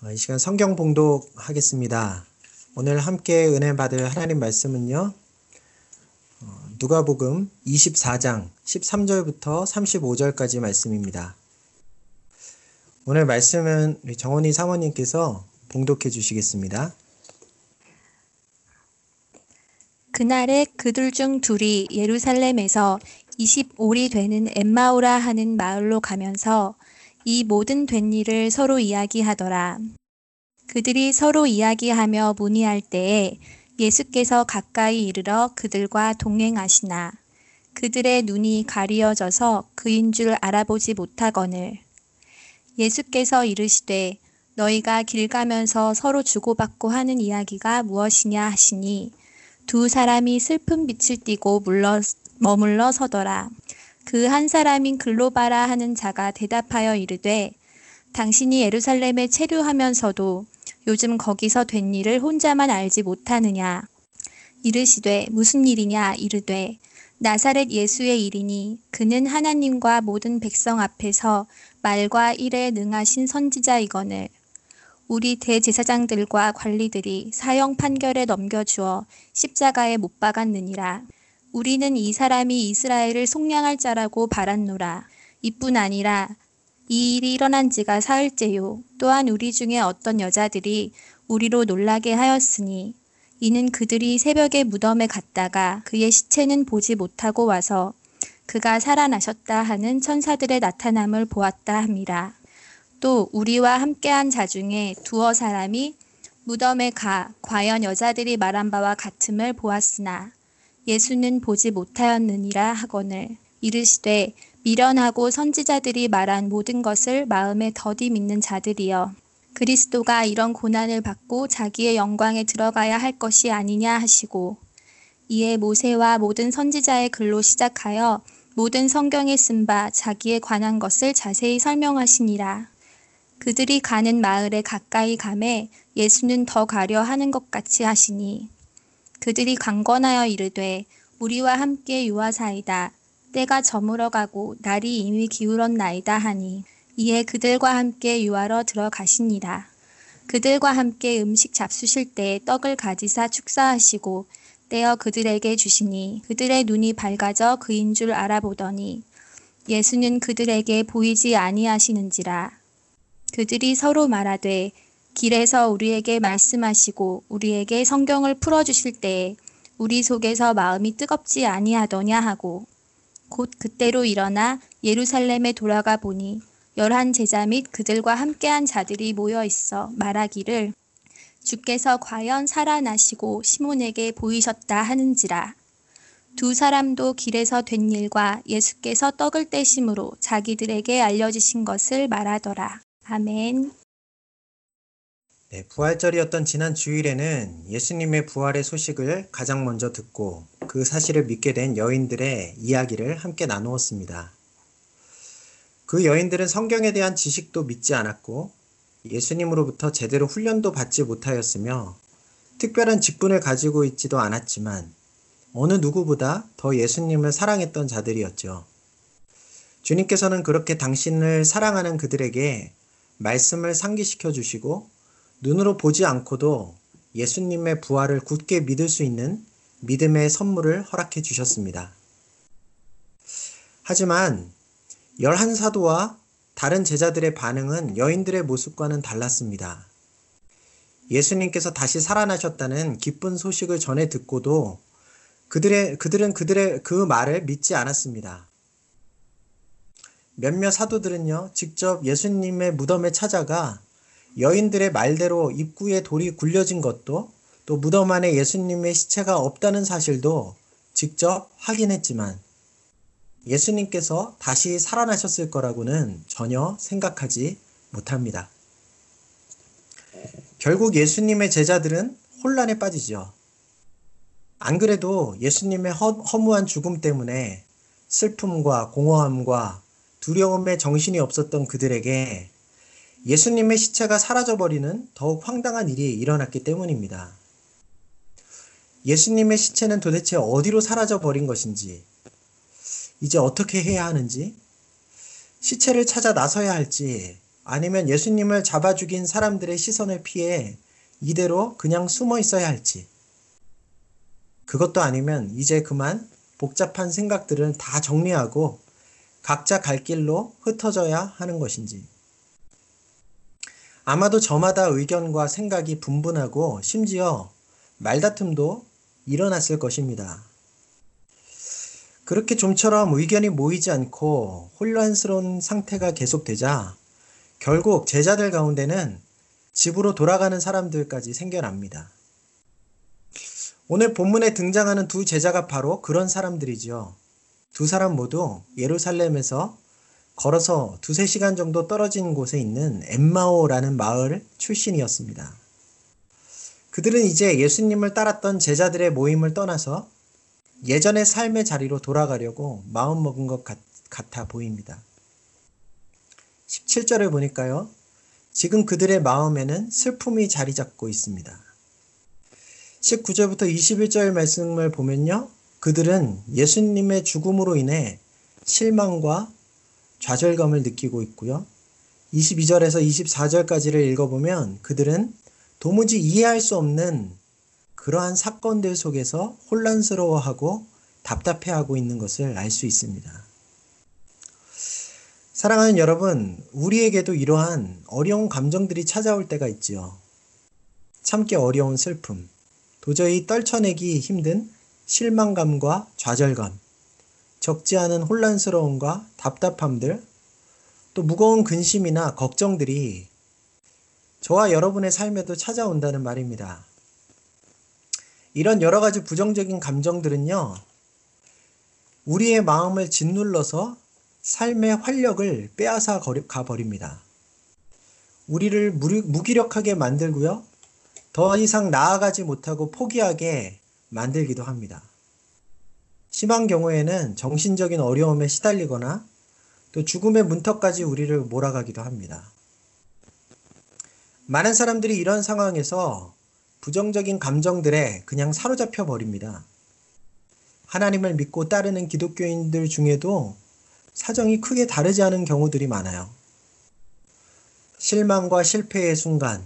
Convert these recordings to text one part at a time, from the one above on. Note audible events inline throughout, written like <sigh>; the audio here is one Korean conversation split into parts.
어, 이 시간 성경 봉독하겠습니다. 오늘 함께 은혜 받을 하나님 말씀은요. 어, 누가복음 24장 13절부터 35절까지 말씀입니다. 오늘 말씀은 정원희 사모님께서 봉독해 주시겠습니다. 그날에 그들 중 둘이 예루살렘에서 25리 되는 엠마오라 하는 마을로 가면서 이 모든 된 일을 서로 이야기하더라. 그들이 서로 이야기하며 문의할 때에 예수께서 가까이 이르러 그들과 동행하시나 그들의 눈이 가리어져서 그인 줄 알아보지 못하거늘 예수께서 이르시되 너희가 길 가면서 서로 주고받고 하는 이야기가 무엇이냐 하시니 두 사람이 슬픈 빛을 띠고 물러 머물러 서더라. 그 한 사람인 글로바라 하는 자가 대답하여 이르되 당신이 예루살렘에 체류하면서도 요즘 거기서 된 일을 혼자만 알지 못하느냐. 이르시되 무슨 일이냐 이르되 나사렛 예수의 일이니 그는 하나님과 모든 백성 앞에서 말과 일에 능하신 선지자이거늘 우리 대제사장들과 관리들이 사형 판결에 넘겨주어 십자가에 못 박았느니라. 우리는 이 사람이 이스라엘을 속량할 자라고 바랐노라. 이뿐 아니라 이 일이 일어난 지가 사흘째요. 또한 우리 중에 어떤 여자들이 우리로 놀라게 하였으니 이는 그들이 새벽에 무덤에 갔다가 그의 시체는 보지 못하고 와서 그가 살아나셨다 하는 천사들의 나타남을 보았다 함이라. 또 우리와 함께한 자 중에 두어 사람이 무덤에 가 과연 여자들이 말한 바와 같음을 보았으나 예수는 보지 못하였느니라 하거늘 이르시되 미련하고 선지자들이 말한 모든 것을 마음에 더디 믿는 자들이여 그리스도가 이런 고난을 받고 자기의 영광에 들어가야 할 것이 아니냐 하시고 이에 모세와 모든 선지자의 글로 시작하여 모든 성경에 쓴 바 자기에 관한 것을 자세히 설명하시니라. 그들이 가는 마을에 가까이 감에 예수는 더 가려 하는 것 같이 하시니 그들이 강권하여 이르되 우리와 함께 유하사이다. 때가 저물어가고 날이 이미 기울었나이다 하니 이에 그들과 함께 유하러 들어가시니라. 그들과 함께 음식 잡수실 때 떡을 가지사 축사하시고 떼어 그들에게 주시니 그들의 눈이 밝아져 그인 줄 알아보더니 예수는 그들에게 보이지 아니하시는지라. 그들이 서로 말하되 길에서 우리에게 말씀하시고 우리에게 성경을 풀어 주실 때에 우리 속에서 마음이 뜨겁지 아니하더냐 하고 곧 그때로 일어나 예루살렘에 돌아가 보니 열한 제자 및 그들과 함께한 자들이 모여 있어 말하기를 주께서 과연 살아나시고 시몬에게 보이셨다 하는지라. 두 사람도 길에서 된 일과 예수께서 떡을 떼심으로 자기들에게 알려주신 것을 말하더라. 아멘. 네, 부활절이었던 지난 주일에는 예수님의 부활의 소식을 가장 먼저 듣고 그 사실을 믿게 된 여인들의 이야기를 함께 나누었습니다. 그 여인들은 성경에 대한 지식도 믿지 않았고 예수님으로부터 제대로 훈련도 받지 못하였으며 특별한 직분을 가지고 있지도 않았지만 어느 누구보다 더 예수님을 사랑했던 자들이었죠. 주님께서는 그렇게 당신을 사랑하는 그들에게 말씀을 상기시켜 주시고 눈으로 보지 않고도 예수님의 부활을 굳게 믿을 수 있는 믿음의 선물을 허락해 주셨습니다. 하지만 열한 사도와 다른 제자들의 반응은 여인들의 모습과는 달랐습니다. 예수님께서 다시 살아나셨다는 기쁜 소식을 전해 듣고도 그들의, 그들은 그들의 그 말을 믿지 않았습니다. 몇몇 사도들은요, 직접 예수님의 무덤에 찾아가 여인들의 말대로 입구에 돌이 굴려진 것도 또 무덤 안에 예수님의 시체가 없다는 사실도 직접 확인했지만 예수님께서 다시 살아나셨을 거라고는 전혀 생각하지 못합니다. 결국 예수님의 제자들은 혼란에 빠지죠. 안 그래도 예수님의 허무한 죽음 때문에 슬픔과 공허함과 두려움에 정신이 없었던 그들에게 예수님의 시체가 사라져버리는 더욱 황당한 일이 일어났기 때문입니다. 예수님의 시체는 도대체 어디로 사라져버린 것인지, 이제 어떻게 해야 하는지, 시체를 찾아 나서야 할지 아니면 예수님을 잡아 죽인 사람들의 시선을 피해 이대로 그냥 숨어 있어야 할지. 그것도 아니면 이제 그만 복잡한 생각들을 다 정리하고 각자 갈 길로 흩어져야 하는 것인지. 아마도 저마다 의견과 생각이 분분하고 심지어 말다툼도 일어났을 것입니다. 그렇게 좀처럼 의견이 모이지 않고 혼란스러운 상태가 계속되자 결국 제자들 가운데는 집으로 돌아가는 사람들까지 생겨납니다. 오늘 본문에 등장하는 두 제자가 바로 그런 사람들이지요. 두 사람 모두 예루살렘에서 걸어서 두세 시간 정도 떨어진 곳에 있는 엠마오라는 마을 출신이었습니다. 그들은 이제 예수님을 따랐던 제자들의 모임을 떠나서 예전의 삶의 자리로 돌아가려고 마음먹은 것 같, 아 보입니다. 17절을 보니까요. 지금 그들의 마음에는 슬픔이 자리 잡고 있습니다. 19절부터 21절 말씀을 보면요. 그들은 예수님의 죽음으로 인해 실망과 좌절감을 느끼고 있고요. 22절에서 24절까지를 읽어보면 그들은 도무지 이해할 수 없는 그러한 사건들 속에서 혼란스러워하고 답답해하고 있는 것을 알 수 있습니다. 사랑하는 여러분, 우리에게도 이러한 어려운 감정들이 찾아올 때가 있지요. 참기 어려운 슬픔, 도저히 떨쳐내기 힘든 실망감과 좌절감, 적지 않은 혼란스러움과 답답함들, 또 무거운 근심이나 걱정들이 저와 여러분의 삶에도 찾아온다는 말입니다. 이런 여러 가지 부정적인 감정들은요, 우리의 마음을 짓눌러서 삶의 활력을 빼앗아 가버립니다. 우리를 무기력하게 만들고요. 더 이상 나아가지 못하고 포기하게 만들기도 합니다. 심한 경우에는 정신적인 어려움에 시달리거나 또 죽음의 문턱까지 우리를 몰아가기도 합니다. 많은 사람들이 이런 상황에서 부정적인 감정들에 그냥 사로잡혀 버립니다. 하나님을 믿고 따르는 기독교인들 중에도 사정이 크게 다르지 않은 경우들이 많아요. 실망과 실패의 순간,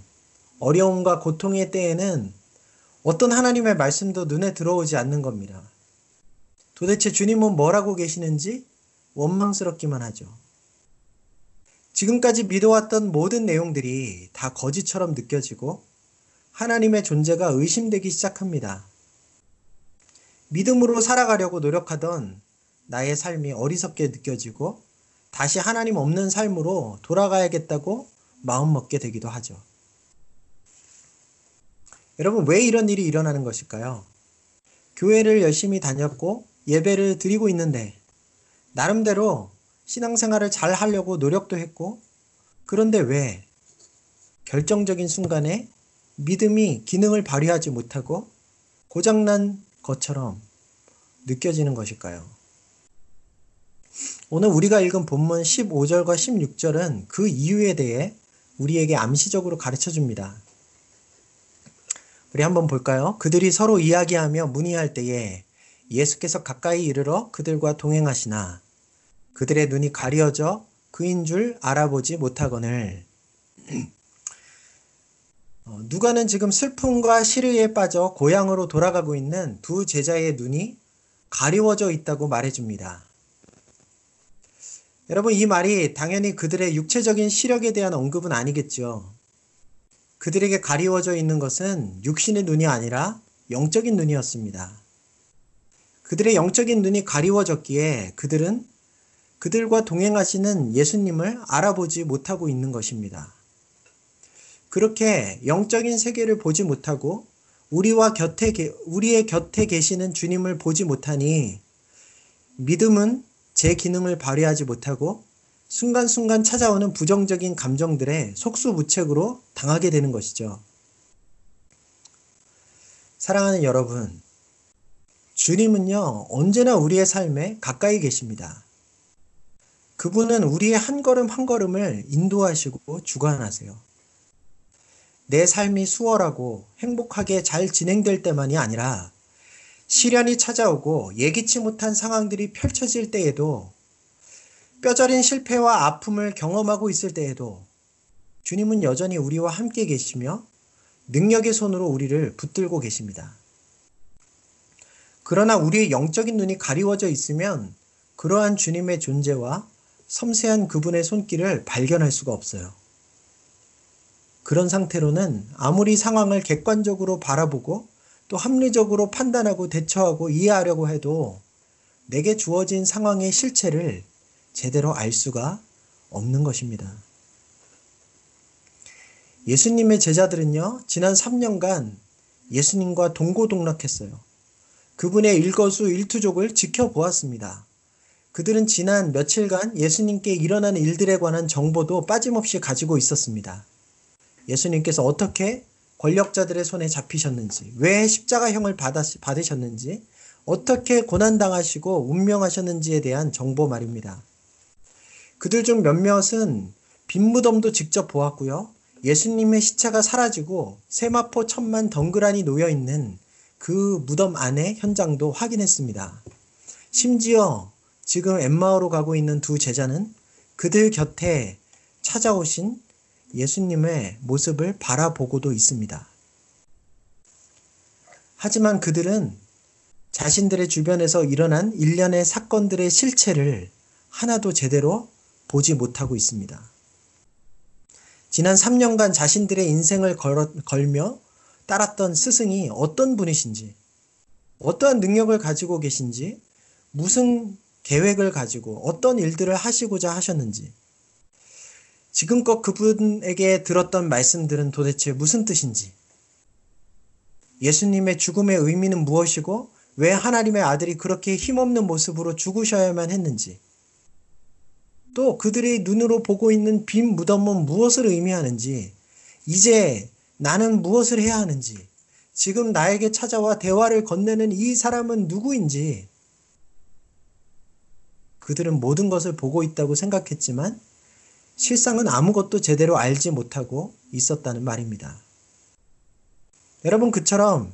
어려움과 고통의 때에는 어떤 하나님의 말씀도 눈에 들어오지 않는 겁니다. 도대체 주님은 뭐라고 계시는지 원망스럽기만 하죠. 지금까지 믿어왔던 모든 내용들이 다 거짓처럼 느껴지고 하나님의 존재가 의심되기 시작합니다. 믿음으로 살아가려고 노력하던 나의 삶이 어리석게 느껴지고 다시 하나님 없는 삶으로 돌아가야겠다고 마음먹게 되기도 하죠. 여러분, 왜 이런 일이 일어나는 것일까요? 교회를 열심히 다녔고 예배를 드리고 있는데 나름대로 신앙생활을 잘 하려고 노력도 했고 그런데 왜 결정적인 순간에 믿음이 기능을 발휘하지 못하고 고장난 것처럼 느껴지는 것일까요? 오늘 우리가 읽은 본문 15절과 16절은 그 이유에 대해 우리에게 암시적으로 가르쳐 줍니다. 우리 한번 볼까요? 그들이 서로 이야기하며 문의할 때에 예수께서 가까이 이르러 그들과 동행하시나 그들의 눈이 가려져 그인 줄 알아보지 못하거늘 <clears throat> 어, 누가는 지금 슬픔과 시르에 빠져 고향으로 돌아가고 있는 두 제자의 눈이 가리워져 있다고 말해줍니다. 여러분, 이 말이 당연히 그들의 육체적인 시력에 대한 언급은 아니겠죠. 그들에게 가리워져 있는 것은 육신의 눈이 아니라 영적인 눈이었습니다. 그들의 영적인 눈이 가리워졌기에 그들은 그들과 동행하시는 예수님을 알아보지 못하고 있는 것입니다. 그렇게 영적인 세계를 보지 못하고 우리와 곁에 우리의 곁에 계시는 주님을 보지 못하니 믿음은 제 기능을 발휘하지 못하고 순간순간 찾아오는 부정적인 감정들에 속수무책으로 당하게 되는 것이죠. 사랑하는 여러분, 주님은요, 언제나 우리의 삶에 가까이 계십니다. 그분은 우리의 한 걸음 한 걸음을 인도하시고 주관하세요. 내 삶이 수월하고 행복하게 잘 진행될 때만이 아니라 시련이 찾아오고 예기치 못한 상황들이 펼쳐질 때에도 뼈저린 실패와 아픔을 경험하고 있을 때에도 주님은 여전히 우리와 함께 계시며 능력의 손으로 우리를 붙들고 계십니다. 그러나 우리의 영적인 눈이 가리워져 있으면 그러한 주님의 존재와 섬세한 그분의 손길을 발견할 수가 없어요. 그런 상태로는 아무리 상황을 객관적으로 바라보고 또 합리적으로 판단하고 대처하고 이해하려고 해도 내게 주어진 상황의 실체를 제대로 알 수가 없는 것입니다. 예수님의 제자들은요, 지난 3년간 예수님과 동고동락했어요. 그분의 일거수 일투족을 지켜보았습니다. 그들은 지난 며칠간 예수님께 일어난 일들에 관한 정보도 빠짐없이 가지고 있었습니다. 예수님께서 어떻게 권력자들의 손에 잡히셨는지, 왜 십자가형을 받으셨는지, 어떻게 고난당하시고 운명하셨는지에 대한 정보 말입니다. 그들 중 몇몇은 빈무덤도 직접 보았고요. 예수님의 시체가 사라지고 세마포 천만 덩그라니 놓여 있는 그 무덤 안의 현장도 확인했습니다. 심지어 지금 엠마오로 가고 있는 두 제자는 그들 곁에 찾아오신 예수님의 모습을 바라보고도 있습니다. 하지만 그들은 자신들의 주변에서 일어난 일련의 사건들의 실체를 하나도 제대로 보지 못하고 있습니다. 지난 3년간 자신들의 인생을 걸며 따랐던 스승이 어떤 분이신지, 어떠한 능력을 가지고 계신지, 무슨 계획을 가지고 어떤 일들을 하시고자 하셨는지, 지금껏 그분에게 들었던 말씀들은 도대체 무슨 뜻인지, 예수님의 죽음의 의미는 무엇이고, 왜 하나님의 아들이 그렇게 힘없는 모습으로 죽으셔야만 했는지, 또 그들의 눈으로 보고 있는 빈 무덤은 무엇을 의미하는지, 이제 나는 무엇을 해야 하는지, 지금 나에게 찾아와 대화를 건네는 이 사람은 누구인지, 그들은 모든 것을 보고 있다고 생각했지만 실상은 아무것도 제대로 알지 못하고 있었다는 말입니다. 여러분, 그처럼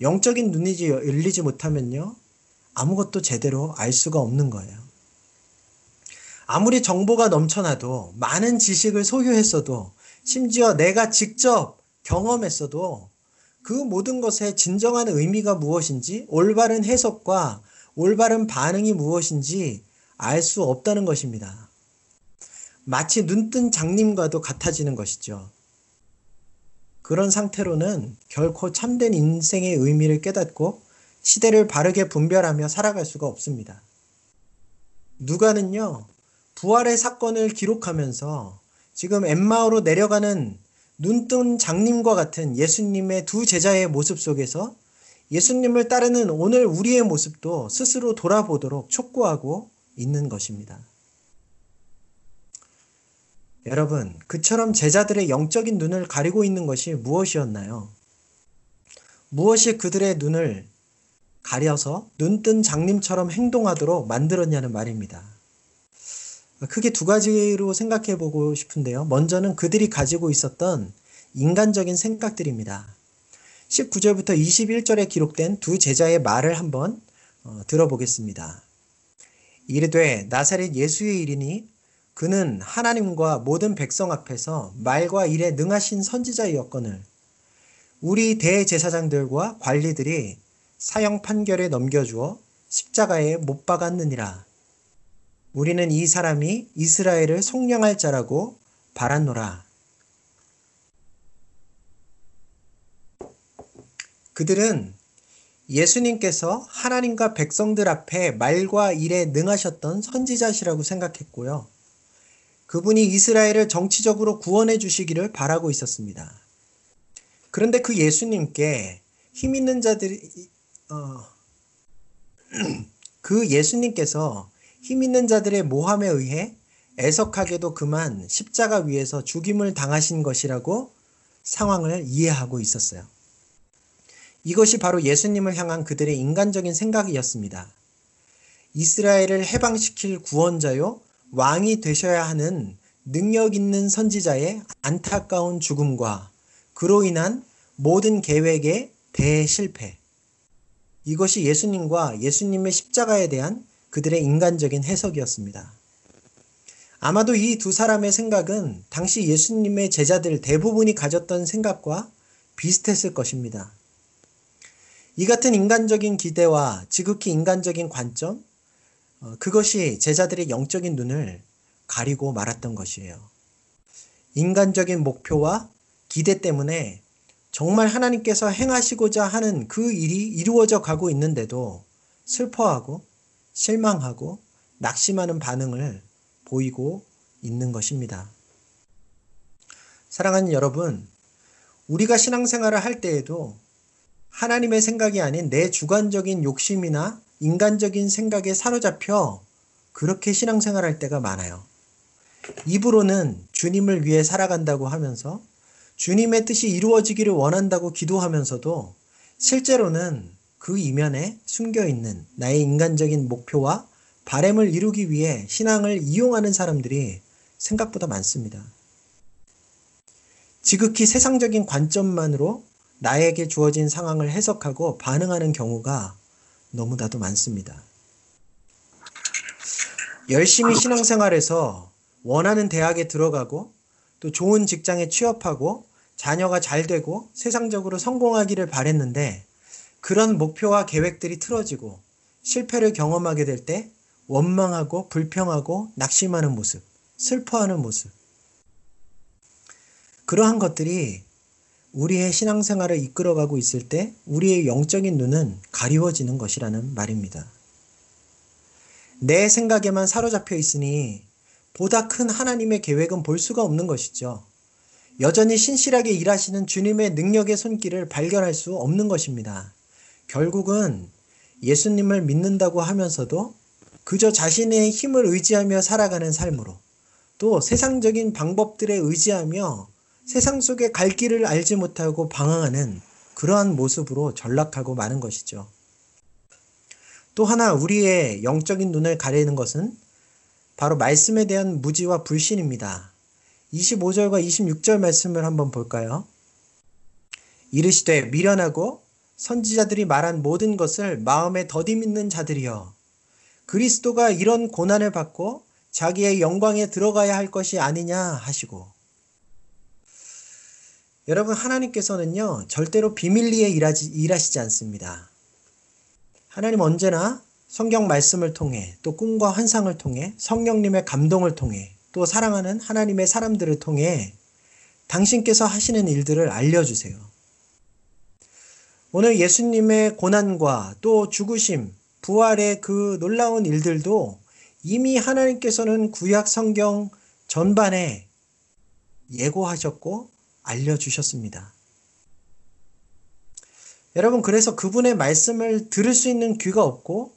영적인 눈이 열리지 못하면요, 아무것도 제대로 알 수가 없는 거예요. 아무리 정보가 넘쳐나도 많은 지식을 소유했어도 심지어 내가 직접 경험했어도 그 모든 것의 진정한 의미가 무엇인지 올바른 해석과 올바른 반응이 무엇인지 알 수 없다는 것입니다. 마치 눈뜬 장님과도 같아지는 것이죠. 그런 상태로는 결코 참된 인생의 의미를 깨닫고 시대를 바르게 분별하며 살아갈 수가 없습니다. 누가는요, 부활의 사건을 기록하면서 지금 엠마오로 내려가는 눈뜬 장님과 같은 예수님의 두 제자의 모습 속에서 예수님을 따르는 오늘 우리의 모습도 스스로 돌아보도록 촉구하고 있는 것입니다. 여러분, 그처럼 제자들의 영적인 눈을 가리고 있는 것이 무엇이었나요? 무엇이 그들의 눈을 가려서 눈뜬 장님처럼 행동하도록 만들었냐는 말입니다. 크게 두 가지로 생각해 보고 싶은데요. 먼저는 그들이 가지고 있었던 인간적인 생각들입니다. 19절부터 21절에 기록된 두 제자의 말을 한번 어, 들어보겠습니다. 이르되 나사렛 예수의 일이니 그는 하나님과 모든 백성 앞에서 말과 일에 능하신 선지자이었거늘 우리 대제사장들과 관리들이 사형 판결에 넘겨주어 십자가에 못 박았느니라. 우리는 이 사람이 이스라엘을 속량할 자라고 바랐노라. 그들은 예수님께서 하나님과 백성들 앞에 말과 일에 능하셨던 선지자시라고 생각했고요. 그분이 이스라엘을 정치적으로 구원해 주시기를 바라고 있었습니다. 그런데 그 예수님께 힘 있는 자들이, 어, <clears throat> 그 예수님께서 힘 있는 자들의 모함에 의해 애석하게도 그만 십자가 위에서 죽임을 당하신 것이라고 상황을 이해하고 있었어요. 이것이 바로 예수님을 향한 그들의 인간적인 생각이었습니다. 이스라엘을 해방시킬 구원자요, 왕이 되셔야 하는 능력 있는 선지자의 안타까운 죽음과 그로 인한 모든 계획의 대실패. 이것이 예수님과 예수님의 십자가에 대한 그들의 인간적인 해석이었습니다. 아마도 이 두 사람의 생각은 당시 예수님의 제자들 대부분이 가졌던 생각과 비슷했을 것입니다. 이 같은 인간적인 기대와 지극히 인간적인 관점, 어, 그것이 제자들의 영적인 눈을 가리고 말았던 것이에요. 인간적인 목표와 기대 때문에 정말 하나님께서 행하시고자 하는 그 일이 이루어져 가고 있는데도 슬퍼하고 실망하고 낙심하는 반응을 보이고 있는 것입니다. 사랑하는 여러분, 우리가 신앙생활을 할 때에도 하나님의 생각이 아닌 내 주관적인 욕심이나 인간적인 생각에 사로잡혀 그렇게 신앙생활 할 때가 많아요. 입으로는 주님을 위해 살아간다고 하면서 주님의 뜻이 이루어지기를 원한다고 기도하면서도 실제로는 그 이면에 숨겨 있는 나의 인간적인 목표와 바램을 이루기 위해 신앙을 이용하는 사람들이 생각보다 많습니다. 지극히 세상적인 관점만으로 나에게 주어진 상황을 해석하고 반응하는 경우가 너무나도 많습니다. 열심히 신앙생활에서 원하는 대학에 들어가고 또 좋은 직장에 취업하고 자녀가 잘 되고 세상적으로 성공하기를 바랬는데 그런 목표와 계획들이 틀어지고 실패를 경험하게 될 때 원망하고 불평하고 낙심하는 모습, 슬퍼하는 모습. 그러한 것들이 우리의 신앙생활을 이끌어가고 있을 때 우리의 영적인 눈은 가리워지는 것이라는 말입니다. 내 생각에만 사로잡혀 있으니 보다 큰 하나님의 계획은 볼 수가 없는 것이죠. 여전히 신실하게 일하시는 주님의 능력의 손길을 발견할 수 없는 것입니다. 결국은 예수님을 믿는다고 하면서도 그저 자신의 힘을 의지하며 살아가는 삶으로 또 세상적인 방법들에 의지하며 세상 속의 갈 길을 알지 못하고 방황하는 그러한 모습으로 전락하고 마는 것이죠. 또 하나 우리의 영적인 눈을 가리는 것은 바로 말씀에 대한 무지와 불신입니다. 25절과 26절 말씀을 한번 볼까요? 이르시되 미련하고 선지자들이 말한 모든 것을 마음에 더디 믿는 자들이여 그리스도가 이런 고난을 받고 자기의 영광에 들어가야 할 것이 아니냐 하시고 여러분, 하나님께서는요, 절대로 비밀리에 일하지, 일하시지 않습니다. 하나님 언제나 성경 말씀을 통해 또 꿈과 환상을 통해 성령님의 감동을 통해 또 사랑하는 하나님의 사람들을 통해 당신께서 하시는 일들을 알려주세요. 오늘 예수님의 고난과 또 죽으심, 부활의 그 놀라운 일들도 이미 하나님께서는 구약 성경 전반에 예고하셨고 알려주셨습니다. 여러분, 그래서 그분의 말씀을 들을 수 있는 귀가 없고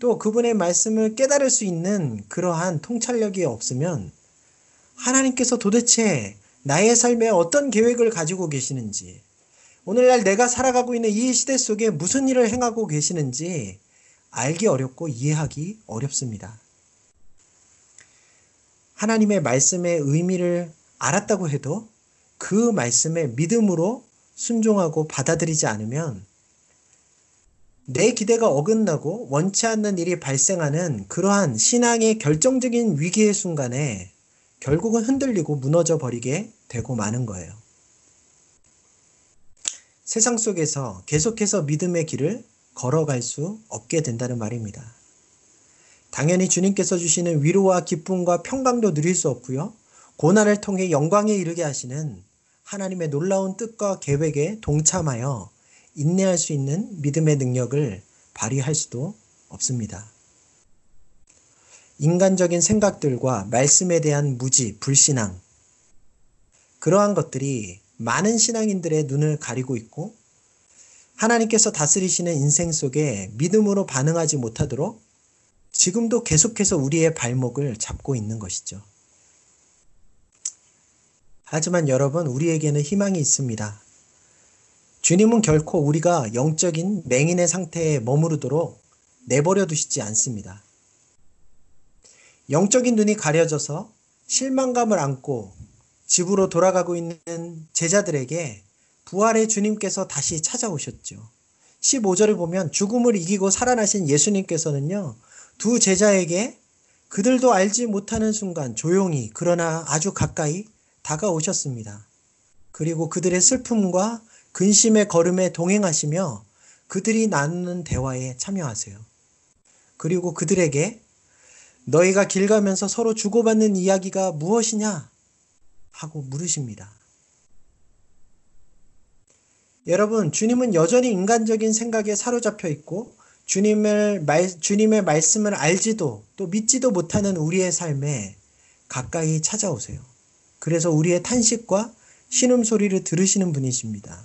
또 그분의 말씀을 깨달을 수 있는 그러한 통찰력이 없으면 하나님께서 도대체 나의 삶에 어떤 계획을 가지고 계시는지, 오늘날 내가 살아가고 있는 이 시대 속에 무슨 일을 행하고 계시는지 알기 어렵고 이해하기 어렵습니다. 하나님의 말씀의 의미를 알았다고 해도 그 말씀에 믿음으로 순종하고 받아들이지 않으면 내 기대가 어긋나고 원치 않는 일이 발생하는 그러한 신앙의 결정적인 위기의 순간에 결국은 흔들리고 무너져 버리게 되고 마는 거예요. 세상 속에서 계속해서 믿음의 길을 걸어갈 수 없게 된다는 말입니다. 당연히 주님께서 주시는 위로와 기쁨과 평강도 누릴 수 없고요. 고난을 통해 영광에 이르게 하시는 하나님의 놀라운 뜻과 계획에 동참하여 인내할 수 있는 믿음의 능력을 발휘할 수도 없습니다. 인간적인 생각들과 말씀에 대한 무지, 불신앙, 그러한 것들이 많은 신앙인들의 눈을 가리고 있고 하나님께서 다스리시는 인생 속에 믿음으로 반응하지 못하도록 지금도 계속해서 우리의 발목을 잡고 있는 것이죠. 하지만 여러분, 우리에게는 희망이 있습니다. 주님은 결코 우리가 영적인 맹인의 상태에 머무르도록 내버려 두시지 않습니다. 영적인 눈이 가려져서 실망감을 안고 집으로 돌아가고 있는 제자들에게 부활의 주님께서 다시 찾아오셨죠. 15절을 보면 죽음을 이기고 살아나신 예수님께서는요, 두 제자에게 그들도 알지 못하는 순간 조용히 그러나 아주 가까이 다가오셨습니다. 그리고 그들의 슬픔과 근심의 걸음에 동행하시며 그들이 나누는 대화에 참여하세요. 그리고 그들에게 너희가 길 가면서 서로 주고받는 이야기가 무엇이냐? 하고 물으십니다. 여러분, 주님은 여전히 인간적인 생각에 사로잡혀 있고 주님을 말, 주님의 말씀을 알지도 또 믿지도 못하는 우리의 삶에 가까이 찾아오세요. 그래서 우리의 탄식과 신음 소리를 들으시는 분이십니다.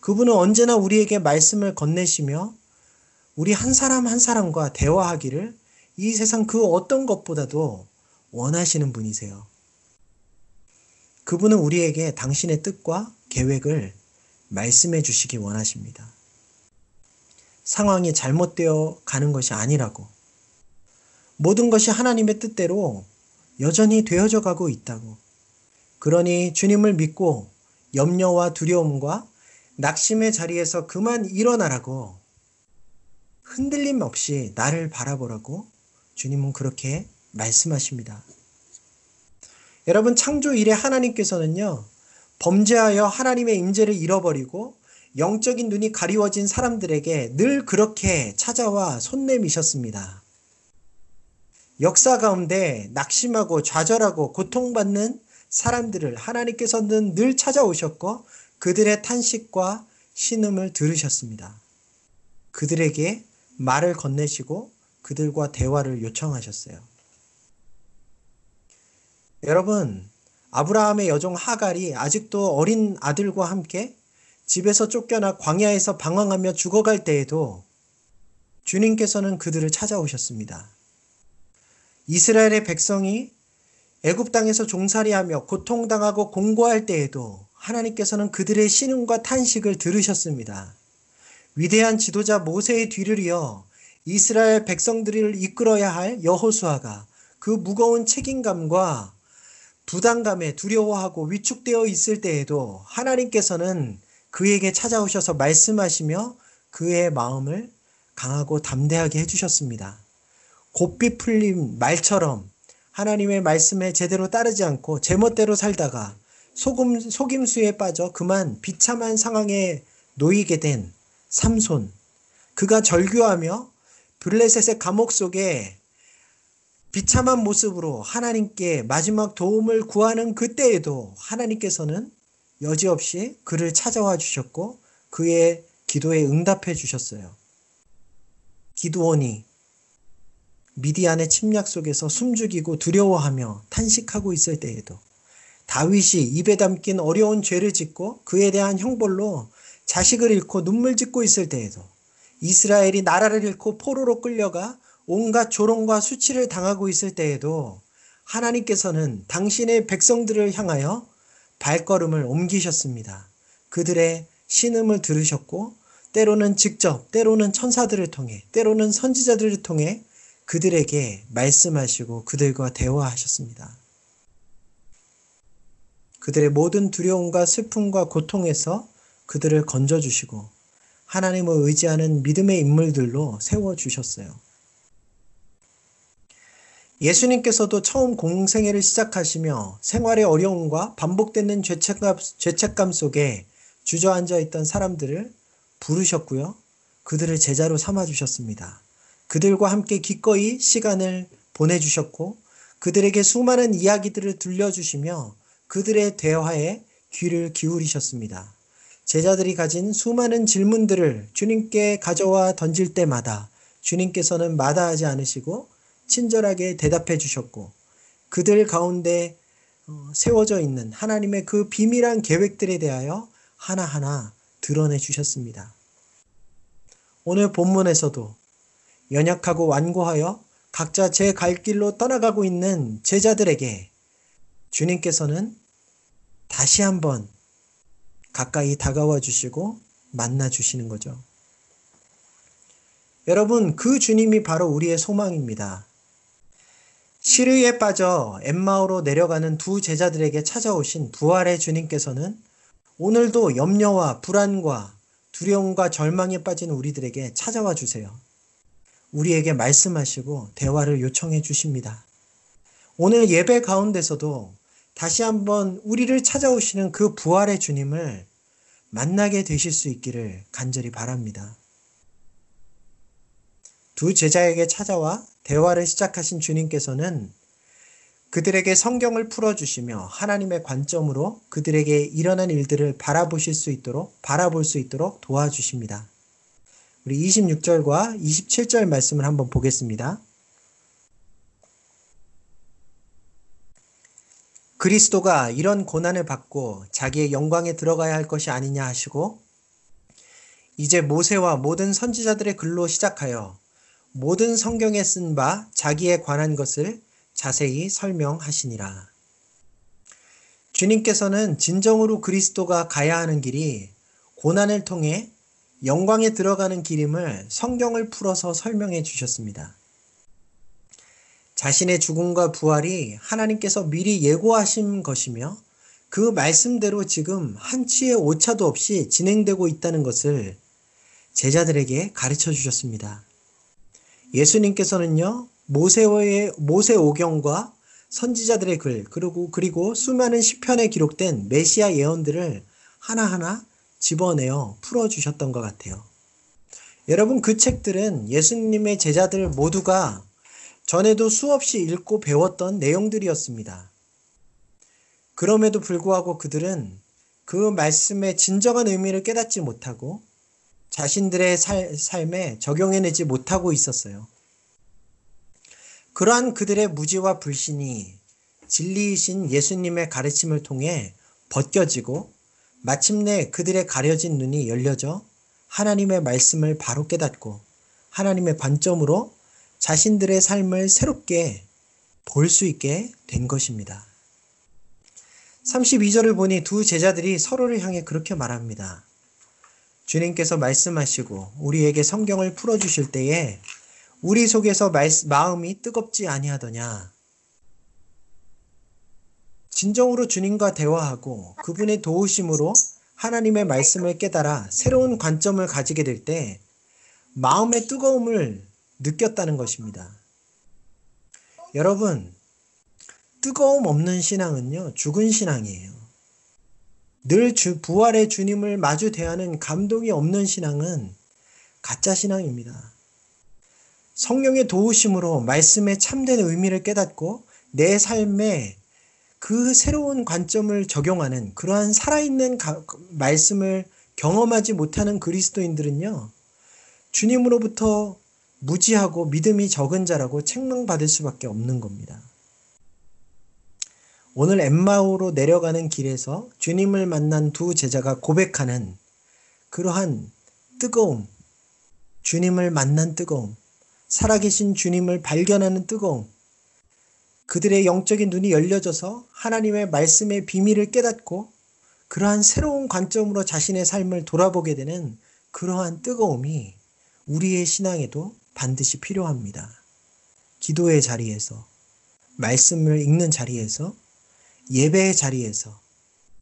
그분은 언제나 우리에게 말씀을 건네시며 우리 한 사람 한 사람과 대화하기를 이 세상 그 어떤 것보다도 원하시는 분이세요. 그분은 우리에게 당신의 뜻과 계획을 말씀해 주시기 원하십니다. 상황이 잘못되어 가는 것이 아니라고. 모든 것이 하나님의 뜻대로 여전히 되어져 가고 있다고. 그러니 주님을 믿고 염려와 두려움과 낙심의 자리에서 그만 일어나라고 흔들림 없이 나를 바라보라고 주님은 그렇게 말씀하십니다. 여러분 창조 이래 하나님께서는요. 범죄하여 하나님의 임재를 잃어버리고 영적인 눈이 가리워진 사람들에게 늘 그렇게 찾아와 손 내미셨습니다. 역사 가운데 낙심하고 좌절하고 고통받는 사람들을 하나님께서는 늘 찾아오셨고 그들의 탄식과 신음을 들으셨습니다. 그들에게 말을 건네시고 그들과 대화를 요청하셨어요. 여러분, 아브라함의 여종 하갈이 아직도 어린 아들과 함께 집에서 쫓겨나 광야에서 방황하며 죽어갈 때에도 주님께서는 그들을 찾아오셨습니다. 이스라엘의 백성이 애굽 땅에서 종살이하며 고통당하고 공고할 때에도 하나님께서는 그들의 신음과 탄식을 들으셨습니다. 위대한 지도자 모세의 뒤를 이어 이스라엘 백성들을 이끌어야 할 여호수아가 그 무거운 책임감과 부담감에 두려워하고 위축되어 있을 때에도 하나님께서는 그에게 찾아오셔서 말씀하시며 그의 마음을 강하고 담대하게 해주셨습니다. 곱비 풀린 말처럼 하나님의 말씀에 제대로 따르지 않고 제멋대로 살다가 소금, 속임수에 빠져 그만 비참한 상황에 놓이게 된 삼손. 그가 절규하며 블레셋의 감옥 속에 비참한 모습으로 하나님께 마지막 도움을 구하는 그때에도 하나님께서는 여지없이 그를 찾아와 주셨고 그의 기도에 응답해 주셨어요. 기도원이 미디안의 침략 속에서 숨죽이고 두려워하며 탄식하고 있을 때에도 다윗이 입에 담긴 어려운 죄를 짓고 그에 대한 형벌로 자식을 잃고 눈물 짓고 있을 때에도 이스라엘이 나라를 잃고 포로로 끌려가 온갖 조롱과 수치를 당하고 있을 때에도 하나님께서는 당신의 백성들을 향하여 발걸음을 옮기셨습니다. 그들의 신음을 들으셨고 때로는 직접, 때로는 천사들을 통해, 때로는 선지자들을 통해 그들에게 말씀하시고 그들과 대화하셨습니다. 그들의 모든 두려움과 슬픔과 고통에서 그들을 건져주시고 하나님을 의지하는 믿음의 인물들로 세워주셨어요. 예수님께서도 처음 공생애를 시작하시며 생활의 어려움과 반복되는 죄책감, 죄책감 속에 주저앉아 있던 사람들을 부르셨고요. 그들을 제자로 삼아 주셨습니다. 그들과 함께 기꺼이 시간을 보내 주셨고 그들에게 수많은 이야기들을 들려주시며 그들의 대화에 귀를 기울이셨습니다. 제자들이 가진 수많은 질문들을 주님께 가져와 던질 때마다 주님께서는 마다하지 않으시고 친절하게 대답해 주셨고 그들 가운데 어, 세워져 있는 하나님의 그 비밀한 계획들에 대하여 하나하나 드러내 주셨습니다. 오늘 본문에서도 연약하고 완고하여 각자 제 갈 길로 떠나가고 있는 제자들에게 주님께서는 다시 한번 가까이 다가와 주시고 만나 주시는 거죠. 여러분, 그 주님이 바로 우리의 소망입니다. 시르에 빠져 엠마오로 내려가는 두 제자들에게 찾아오신 부활의 주님께서는 오늘도 염려와 불안과 두려움과 절망에 빠진 우리들에게 찾아와 주세요. 우리에게 말씀하시고 대화를 요청해 주십니다. 오늘 예배 가운데서도 다시 한번 우리를 찾아오시는 그 부활의 주님을 만나게 되실 수 있기를 간절히 바랍니다. 두 제자에게 찾아와 대화를 시작하신 주님께서는 그들에게 성경을 풀어주시며 하나님의 관점으로 그들에게 일어난 일들을 바라보실 수 있도록, 바라볼 수 있도록 도와주십니다. 우리 26절과 27절 말씀을 한번 보겠습니다. 그리스도가 이런 고난을 받고 자기의 영광에 들어가야 할 것이 아니냐 하시고 이제 모세와 모든 선지자들의 글로 시작하여 모든 성경에 쓴 바 자기에 관한 것을 자세히 설명하시니라. 주님께서는 진정으로 그리스도가 가야 하는 길이 고난을 통해 영광에 들어가는 길임을 성경을 풀어서 설명해 주셨습니다. 자신의 죽음과 부활이 하나님께서 미리 예고하신 것이며 그 말씀대로 지금 한치의 오차도 없이 진행되고 있다는 것을 제자들에게 가르쳐 주셨습니다. 예수님께서는요, 모세의 모세 오경과 선지자들의 글 그리고 그리고 수많은 시편에 기록된 메시아 예언들을 하나하나 집어내어 풀어 주셨던 것 같아요. 여러분 그 책들은 예수님의 제자들 모두가 전에도 수없이 읽고 배웠던 내용들이었습니다. 그럼에도 불구하고 그들은 그 말씀의 진정한 의미를 깨닫지 못하고 자신들의 살, 삶에 적용해내지 못하고 있었어요. 그러한 그들의 무지와 불신이 진리이신 예수님의 가르침을 통해 벗겨지고 마침내 그들의 가려진 눈이 열려져 하나님의 말씀을 바로 깨닫고 하나님의 관점으로 자신들의 삶을 새롭게 볼 수 있게 된 것입니다. 32절을 보니 두 제자들이 서로를 향해 그렇게 말합니다. 주님께서 말씀하시고 우리에게 성경을 풀어주실 때에 우리 속에서 마음이 뜨겁지 아니하더냐. 진정으로 주님과 대화하고 그분의 도우심으로 하나님의 말씀을 깨달아 새로운 관점을 가지게 될 때 마음의 뜨거움을 느꼈다는 것입니다. 여러분, 뜨거움 없는 신앙은요, 죽은 신앙이에요. 늘 주, 부활의 주님을 마주 대하는 감동이 없는 신앙은 가짜 신앙입니다. 성령의 도우심으로 말씀의 참된 의미를 깨닫고 내 삶에 그 새로운 관점을 적용하는 그러한 살아있는 가, 말씀을 경험하지 못하는 그리스도인들은요, 주님으로부터 무지하고 믿음이 적은 자라고 책망받을 수밖에 없는 겁니다. 오늘 엠마오로 내려가는 길에서 주님을 만난 두 제자가 고백하는 그러한 뜨거움, 주님을 만난 뜨거움, 살아계신 주님을 발견하는 뜨거움, 그들의 영적인 눈이 열려져서 하나님의 말씀의 비밀을 깨닫고 그러한 새로운 관점으로 자신의 삶을 돌아보게 되는 그러한 뜨거움이 우리의 신앙에도 반드시 필요합니다. 기도의 자리에서, 말씀을 읽는 자리에서, 예배의 자리에서,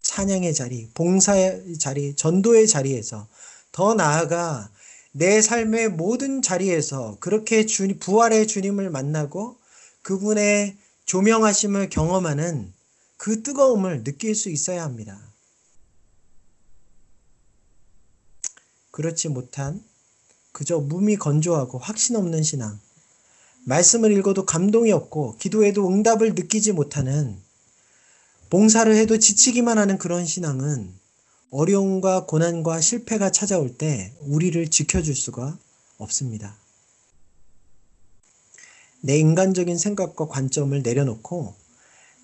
찬양의 자리, 봉사의 자리, 전도의 자리에서, 더 나아가 내 삶의 모든 자리에서 그렇게 주, 부활의 주님을 만나고 그분의 조명하심을 경험하는 그 뜨거움을 느낄 수 있어야 합니다. 그렇지 못한 그저 몸이 건조하고 확신 없는 신앙. 말씀을 읽어도 감동이 없고 기도해도 응답을 느끼지 못하는 봉사를 해도 지치기만 하는 그런 신앙은 어려움과 고난과 실패가 찾아올 때 우리를 지켜줄 수가 없습니다. 내 인간적인 생각과 관점을 내려놓고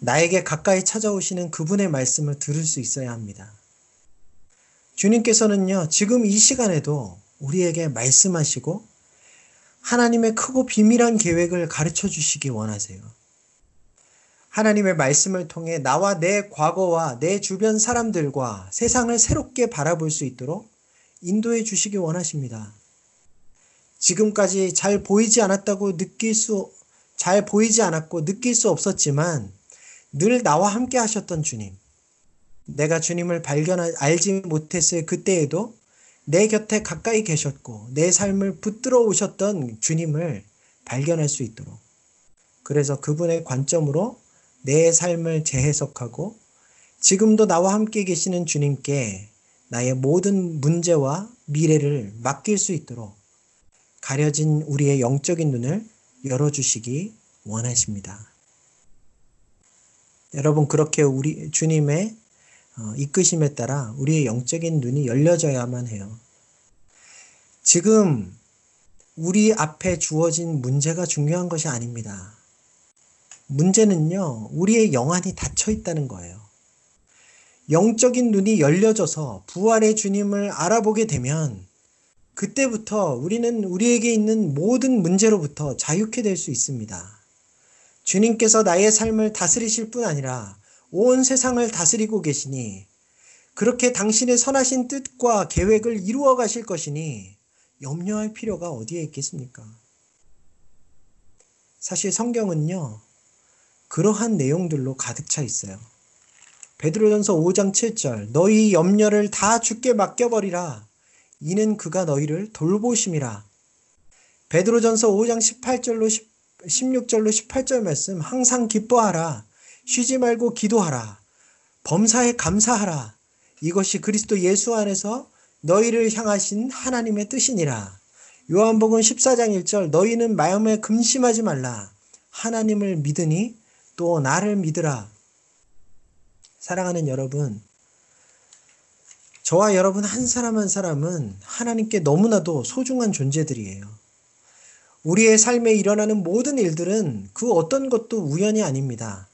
나에게 가까이 찾아오시는 그분의 말씀을 들을 수 있어야 합니다. 주님께서는요, 지금 이 시간에도 우리에게 말씀하시고 하나님의 크고 비밀한 계획을 가르쳐 주시기 원하세요. 하나님의 말씀을 통해 나와 내 과거와 내 주변 사람들과 세상을 새롭게 바라볼 수 있도록 인도해 주시기 원하십니다. 지금까지 잘 보이지 않았다고 느낄 수, 잘 보이지 않았고 느낄 수 없었지만 늘 나와 함께 하셨던 주님. 내가 주님을 발견, 알지 못했을 그때에도 내 곁에 가까이 계셨고 내 삶을 붙들어 오셨던 주님을 발견할 수 있도록 그래서 그분의 관점으로 내 삶을 재해석하고 지금도 나와 함께 계시는 주님께 나의 모든 문제와 미래를 맡길 수 있도록 가려진 우리의 영적인 눈을 열어주시기 원하십니다. 여러분, 그렇게 우리 주님의 어, 이끄심에 따라 우리의 영적인 눈이 열려져야만 해요. 지금 우리 앞에 주어진 문제가 중요한 것이 아닙니다. 문제는요, 우리의 영안이 닫혀 있다는 거예요. 영적인 눈이 열려져서 부활의 주님을 알아보게 되면 그때부터 우리는 우리에게 있는 모든 문제로부터 자유케 될 수 있습니다. 주님께서 나의 삶을 다스리실 뿐 아니라 온 세상을 다스리고 계시니 그렇게 당신의 선하신 뜻과 계획을 이루어 가실 것이니 염려할 필요가 어디에 있겠습니까? 사실 성경은요, 그러한 내용들로 가득 차 있어요. 베드로전서 5장 7절 너희 염려를 다 주께 맡겨 버리라. 이는 그가 너희를 돌보심이라. 베드로전서 5장 18절로 16절로 18절 말씀 항상 기뻐하라. 쉬지 말고 기도하라. 범사에 감사하라. 이것이 그리스도 예수 안에서 너희를 향하신 하나님의 뜻이니라. 요한복음 14장 1절 너희는 마음에 금심하지 말라. 하나님을 믿으니 또 나를 믿으라 사랑하는 여러분, 저와 여러분 한 사람 한 사람은 하나님께 너무나도 소중한 존재들이에요. 우리의 삶에 일어나는 모든 일들은 그 어떤 것도 우연이 아닙니다.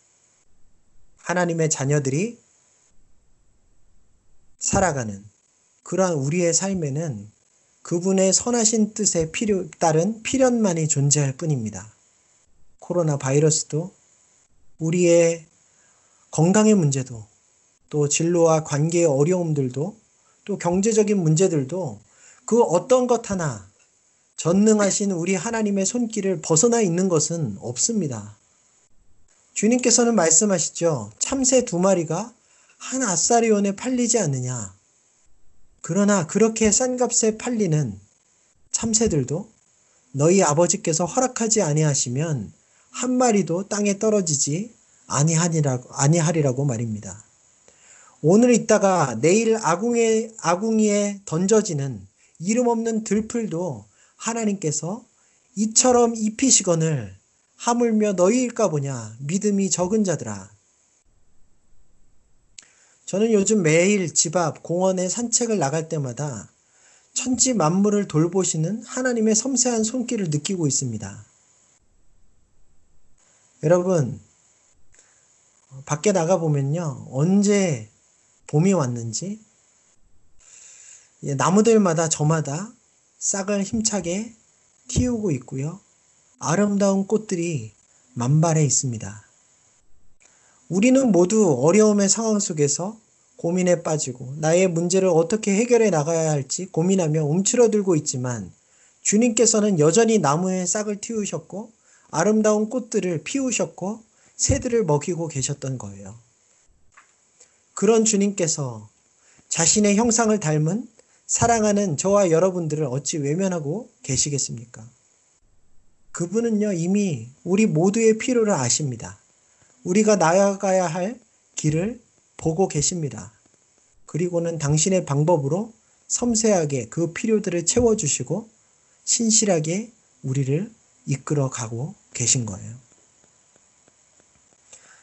하나님의 자녀들이 살아가는 그러한 우리의 삶에는 그분의 선하신 뜻에 필요, 따른 필연만이 존재할 뿐입니다. 코로나 바이러스도 우리의 건강의 문제도 또 진로와 관계의 어려움들도 또 경제적인 문제들도 그 어떤 것 하나 전능하신 우리 하나님의 손길을 벗어나 있는 것은 없습니다. 주님께서는 말씀하시죠. 참새 두 마리가 한 아사리온에 팔리지 않느냐. 그러나 그렇게 싼 값에 팔리는 참새들도 너희 아버지께서 허락하지 아니하시면 한 마리도 땅에 떨어지지 아니하리라고, 아니하리라고 말입니다. 오늘 있다가 내일 아궁에, 아궁이에 던져지는 이름 없는 들풀도 하나님께서 이처럼 입히시거늘 하물며 너희일까 보냐 믿음이 적은 자들아. 저는 요즘 매일 집 앞 공원에 산책을 나갈 때마다 천지 만물을 돌보시는 하나님의 섬세한 손길을 느끼고 있습니다. 여러분, 밖에 나가 보면요. 언제 봄이 왔는지 나무들마다 저마다 싹을 힘차게 틔우고 있고요. 아름다운 꽃들이 만발해 있습니다. 우리는 모두 어려움의 상황 속에서 고민에 빠지고 나의 문제를 어떻게 해결해 나가야 할지 고민하며 움츠러들고 있지만 주님께서는 여전히 나무에 싹을 틔우셨고 아름다운 꽃들을 피우셨고 새들을 먹이고 계셨던 거예요. 그런 주님께서 자신의 형상을 닮은 사랑하는 저와 여러분들을 어찌 외면하고 계시겠습니까? 그분은요, 이미 우리 모두의 필요를 아십니다. 우리가 나아가야 할 길을 보고 계십니다. 그리고는 당신의 방법으로 섬세하게 그 필요들을 채워주시고 신실하게 우리를 이끌어 가고 계신 거예요.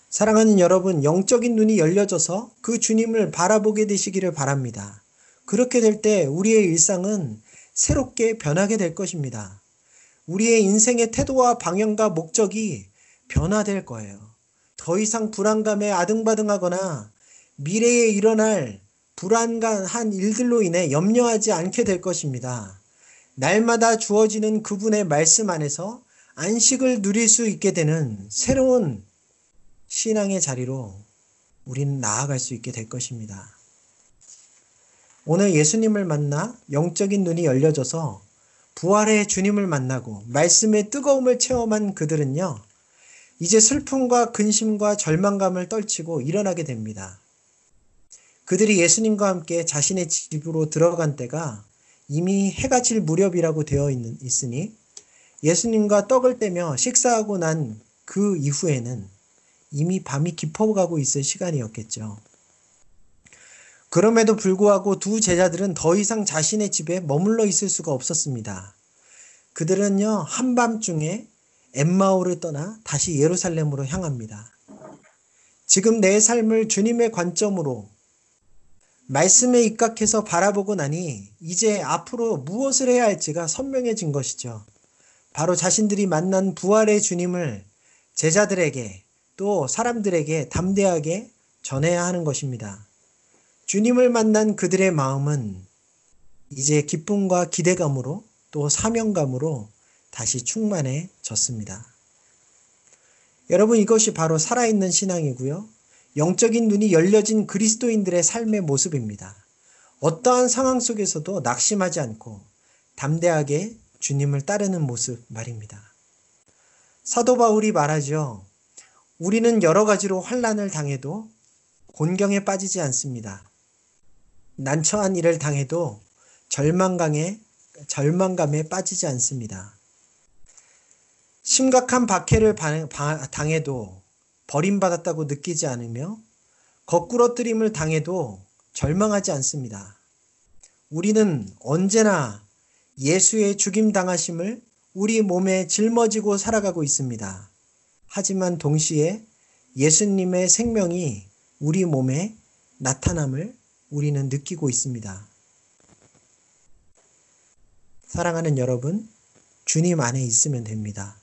사랑하는 여러분, 영적인 눈이 열려져서 그 주님을 바라보게 되시기를 바랍니다. 그렇게 될 때 우리의 일상은 새롭게 변하게 될 것입니다. 우리의 인생의 태도와 방향과 목적이 변화될 거예요. 더 이상 불안감에 아등바등하거나 미래에 일어날 불안한 일들로 인해 염려하지 않게 될 것입니다. 날마다 주어지는 그분의 말씀 안에서 안식을 누릴 수 있게 되는 새로운 신앙의 자리로 우리는 나아갈 수 있게 될 것입니다. 오늘 예수님을 만나 영적인 눈이 열려져서 부활의 주님을 만나고 말씀의 뜨거움을 체험한 그들은요, 이제 슬픔과 근심과 절망감을 떨치고 일어나게 됩니다. 그들이 예수님과 함께 자신의 집으로 들어간 때가 이미 해가 질 무렵이라고 되어 있는, 있으니 예수님과 떡을 떼며 식사하고 난 그 이후에는 이미 밤이 깊어가고 있을 시간이었겠죠. 그럼에도 불구하고 두 제자들은 더 이상 자신의 집에 머물러 있을 수가 없었습니다. 그들은요, 한밤중에 엠마오를 떠나 다시 예루살렘으로 향합니다. 지금 내 삶을 주님의 관점으로 말씀에 입각해서 바라보고 나니 이제 앞으로 무엇을 해야 할지가 선명해진 것이죠. 바로 자신들이 만난 부활의 주님을 제자들에게 또 사람들에게 담대하게 전해야 하는 것입니다. 주님을 만난 그들의 마음은 이제 기쁨과 기대감으로 또 사명감으로 다시 충만해졌습니다. 여러분 이것이 바로 살아있는 신앙이고요. 영적인 눈이 열려진 그리스도인들의 삶의 모습입니다. 어떠한 상황 속에서도 낙심하지 않고 담대하게 주님을 따르는 모습 말입니다. 사도 바울이 말하죠. 우리는 여러 가지로 환란을 당해도 곤경에 빠지지 않습니다. 난처한 일을 당해도 절망감에 절망감에 빠지지 않습니다. 심각한 박해를 당해도 버림받았다고 느끼지 않으며 거꾸러뜨림을 당해도 절망하지 않습니다. 우리는 언제나 예수의 죽임 당하심을 우리 몸에 짊어지고 살아가고 있습니다. 하지만 동시에 예수님의 생명이 우리 몸에 나타남을 우리는 느끼고 있습니다. 사랑하는 여러분, 주님 안에 있으면 됩니다.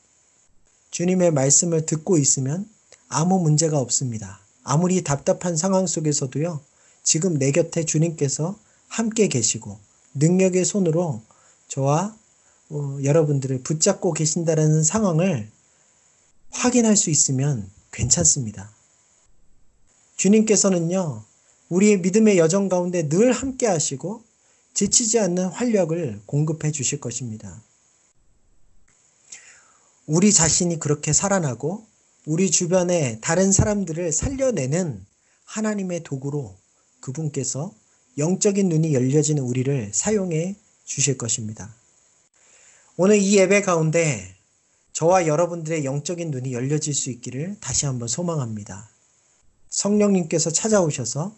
주님의 말씀을 듣고 있으면 아무 문제가 없습니다. 아무리 답답한 상황 속에서도요, 지금 내 곁에 주님께서 함께 계시고 능력의 손으로 저와 어, 여러분들을 붙잡고 계신다는 상황을 확인할 수 있으면 괜찮습니다. 주님께서는요, 우리의 믿음의 여정 가운데 늘 함께 하시고 지치지 않는 활력을 공급해 주실 것입니다. 우리 자신이 그렇게 살아나고 우리 주변의 다른 사람들을 살려내는 하나님의 도구로 그분께서 영적인 눈이 열려지는 우리를 사용해 주실 것입니다. 오늘 이 예배 가운데 저와 여러분들의 영적인 눈이 열려질 수 있기를 다시 한번 소망합니다. 성령님께서 찾아오셔서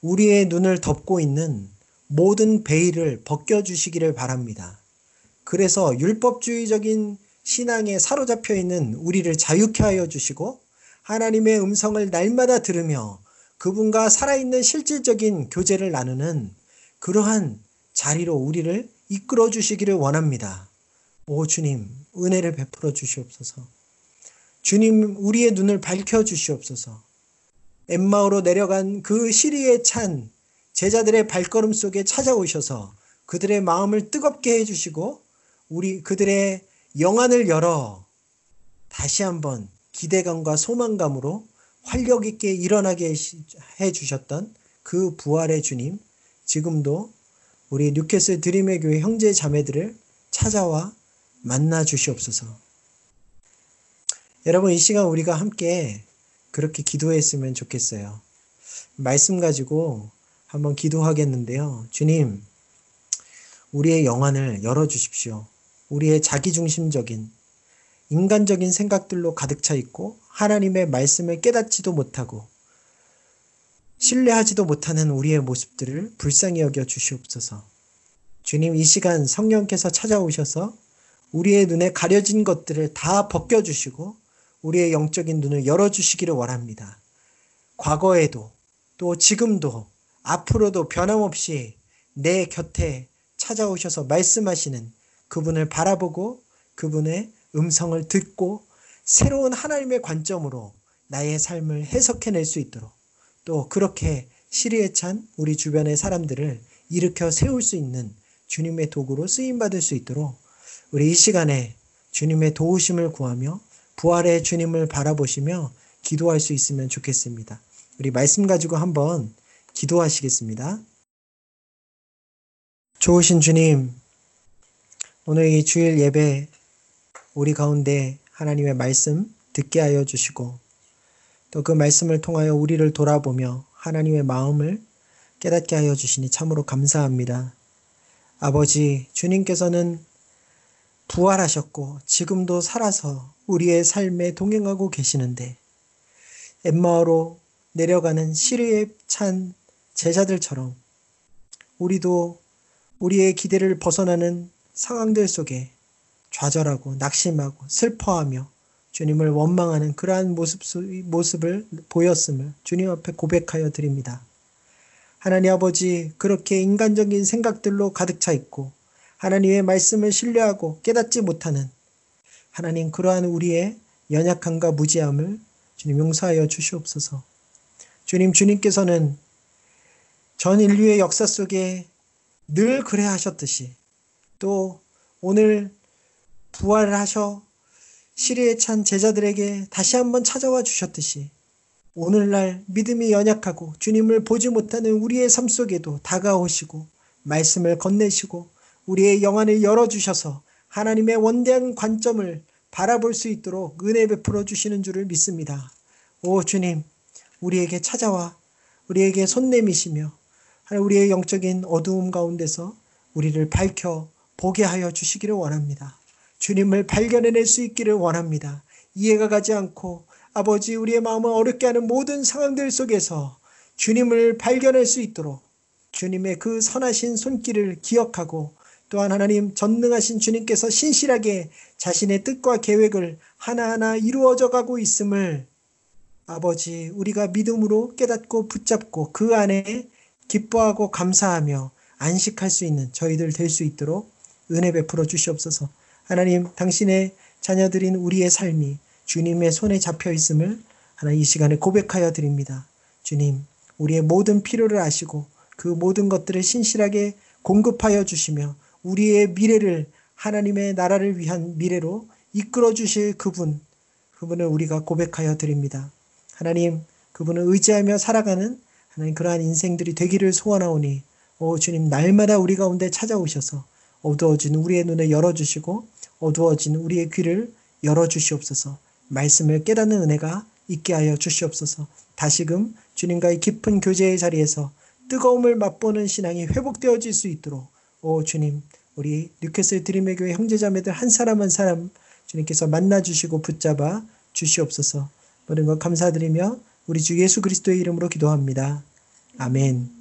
우리의 눈을 덮고 있는 모든 베일을 벗겨주시기를 바랍니다. 그래서 율법주의적인 신앙에 사로잡혀 있는 우리를 자유케 하여 주시고 하나님의 음성을 날마다 들으며 그분과 살아있는 실질적인 교제를 나누는 그러한 자리로 우리를 이끌어 주시기를 원합니다. 오 주님, 은혜를 베풀어 주시옵소서. 주님, 우리의 눈을 밝혀 주시옵소서. 엠마오로 내려간 그 시리에 찬 제자들의 발걸음 속에 찾아오셔서 그들의 마음을 뜨겁게 해주시고 우리 그들의 영안을 열어 다시 한번 기대감과 소망감으로 활력 있게 일어나게 해 주셨던 그 부활의 주님 지금도 우리 뉴캐슬 드림의 교회 형제 자매들을 찾아와 만나 주시옵소서. 여러분 이 시간 우리가 함께 그렇게 기도했으면 좋겠어요. 말씀 가지고 한번 기도하겠는데요. 주님, 우리의 영안을 열어 주십시오. 우리의 자기중심적인 인간적인 생각들로 가득 차 있고 하나님의 말씀을 깨닫지도 못하고 신뢰하지도 못하는 우리의 모습들을 불쌍히 여겨 주시옵소서. 주님 이 시간 성령께서 찾아오셔서 우리의 눈에 가려진 것들을 다 벗겨주시고 우리의 영적인 눈을 열어주시기를 원합니다. 과거에도 또 지금도 앞으로도 변함없이 내 곁에 찾아오셔서 말씀하시는 그분을 바라보고 그분의 음성을 듣고 새로운 하나님의 관점으로 나의 삶을 해석해낼 수 있도록 또 그렇게 시리에 찬 우리 주변의 사람들을 일으켜 세울 수 있는 주님의 도구로 쓰임받을 수 있도록 우리 이 시간에 주님의 도우심을 구하며 부활의 주님을 바라보시며 기도할 수 있으면 좋겠습니다. 우리 말씀 가지고 한번 기도하시겠습니다. 좋으신 주님, 오늘 이 주일 예배 우리 가운데 하나님의 말씀 듣게 하여 주시고 또 그 말씀을 통하여 우리를 돌아보며 하나님의 마음을 깨닫게 하여 주시니 참으로 감사합니다. 아버지, 주님께서는 부활하셨고 지금도 살아서 우리의 삶에 동행하고 계시는데 엠마오로 내려가는 시리에 찬 제자들처럼 우리도 우리의 기대를 벗어나는 상황들 속에 좌절하고 낙심하고 슬퍼하며 주님을 원망하는 그러한 모습, 모습을 보였음을 주님 앞에 고백하여 드립니다. 하나님 아버지, 그렇게 인간적인 생각들로 가득 차 있고, 하나님의 말씀을 신뢰하고 깨닫지 못하는 하나님 그러한 우리의 연약함과 무지함을 주님 용서하여 주시옵소서. 주님, 주님께서는 전 인류의 역사 속에 늘 그래 하셨듯이 또 오늘 부활을 하셔 시리에 찬 제자들에게 다시 한번 찾아와 주셨듯이 오늘날 믿음이 연약하고 주님을 보지 못하는 우리의 삶 속에도 다가오시고 말씀을 건네시고 우리의 영안을 열어주셔서 하나님의 원대한 관점을 바라볼 수 있도록 은혜 베풀어 주시는 줄을 믿습니다. 오 주님, 우리에게 찾아와 우리에게 손 내미시며 우리의 영적인 어두움 가운데서 우리를 밝혀 보게 하여 주시기를 원합니다. 주님을 발견해낼 수 있기를 원합니다. 이해가 가지 않고 아버지 우리의 마음을 어렵게 하는 모든 상황들 속에서 주님을 발견할 수 있도록 주님의 그 선하신 손길을 기억하고 또한 하나님 전능하신 주님께서 신실하게 자신의 뜻과 계획을 하나하나 이루어져 가고 있음을 아버지 우리가 믿음으로 깨닫고 붙잡고 그 안에 기뻐하고 감사하며 안식할 수 있는 저희들 될 수 있도록 은혜 베풀어 주시옵소서. 하나님 당신의 자녀들인 우리의 삶이 주님의 손에 잡혀 있음을 하나 이 시간에 고백하여 드립니다. 주님, 우리의 모든 필요를 아시고 그 모든 것들을 신실하게 공급하여 주시며 우리의 미래를 하나님의 나라를 위한 미래로 이끌어 주실 그분, 그분을 우리가 고백하여 드립니다. 하나님, 그분을 의지하며 살아가는 하나님 그러한 인생들이 되기를 소원하오니, 오 주님, 날마다 우리 가운데 찾아오셔서 어두워진 우리의 눈을 열어주시고 어두워진 우리의 귀를 열어주시옵소서. 말씀을 깨닫는 은혜가 있게 하여 주시옵소서. 다시금 주님과의 깊은 교제의 자리에서 뜨거움을 맛보는 신앙이 회복되어질 수 있도록 오 주님 우리 뉴캐슬 드림의 교회 형제자매들 한 사람 한 사람 주님께서 만나 주시고 붙잡아 주시옵소서. 모든 것 감사드리며 우리 주 예수 그리스도의 이름으로 기도합니다. 아멘.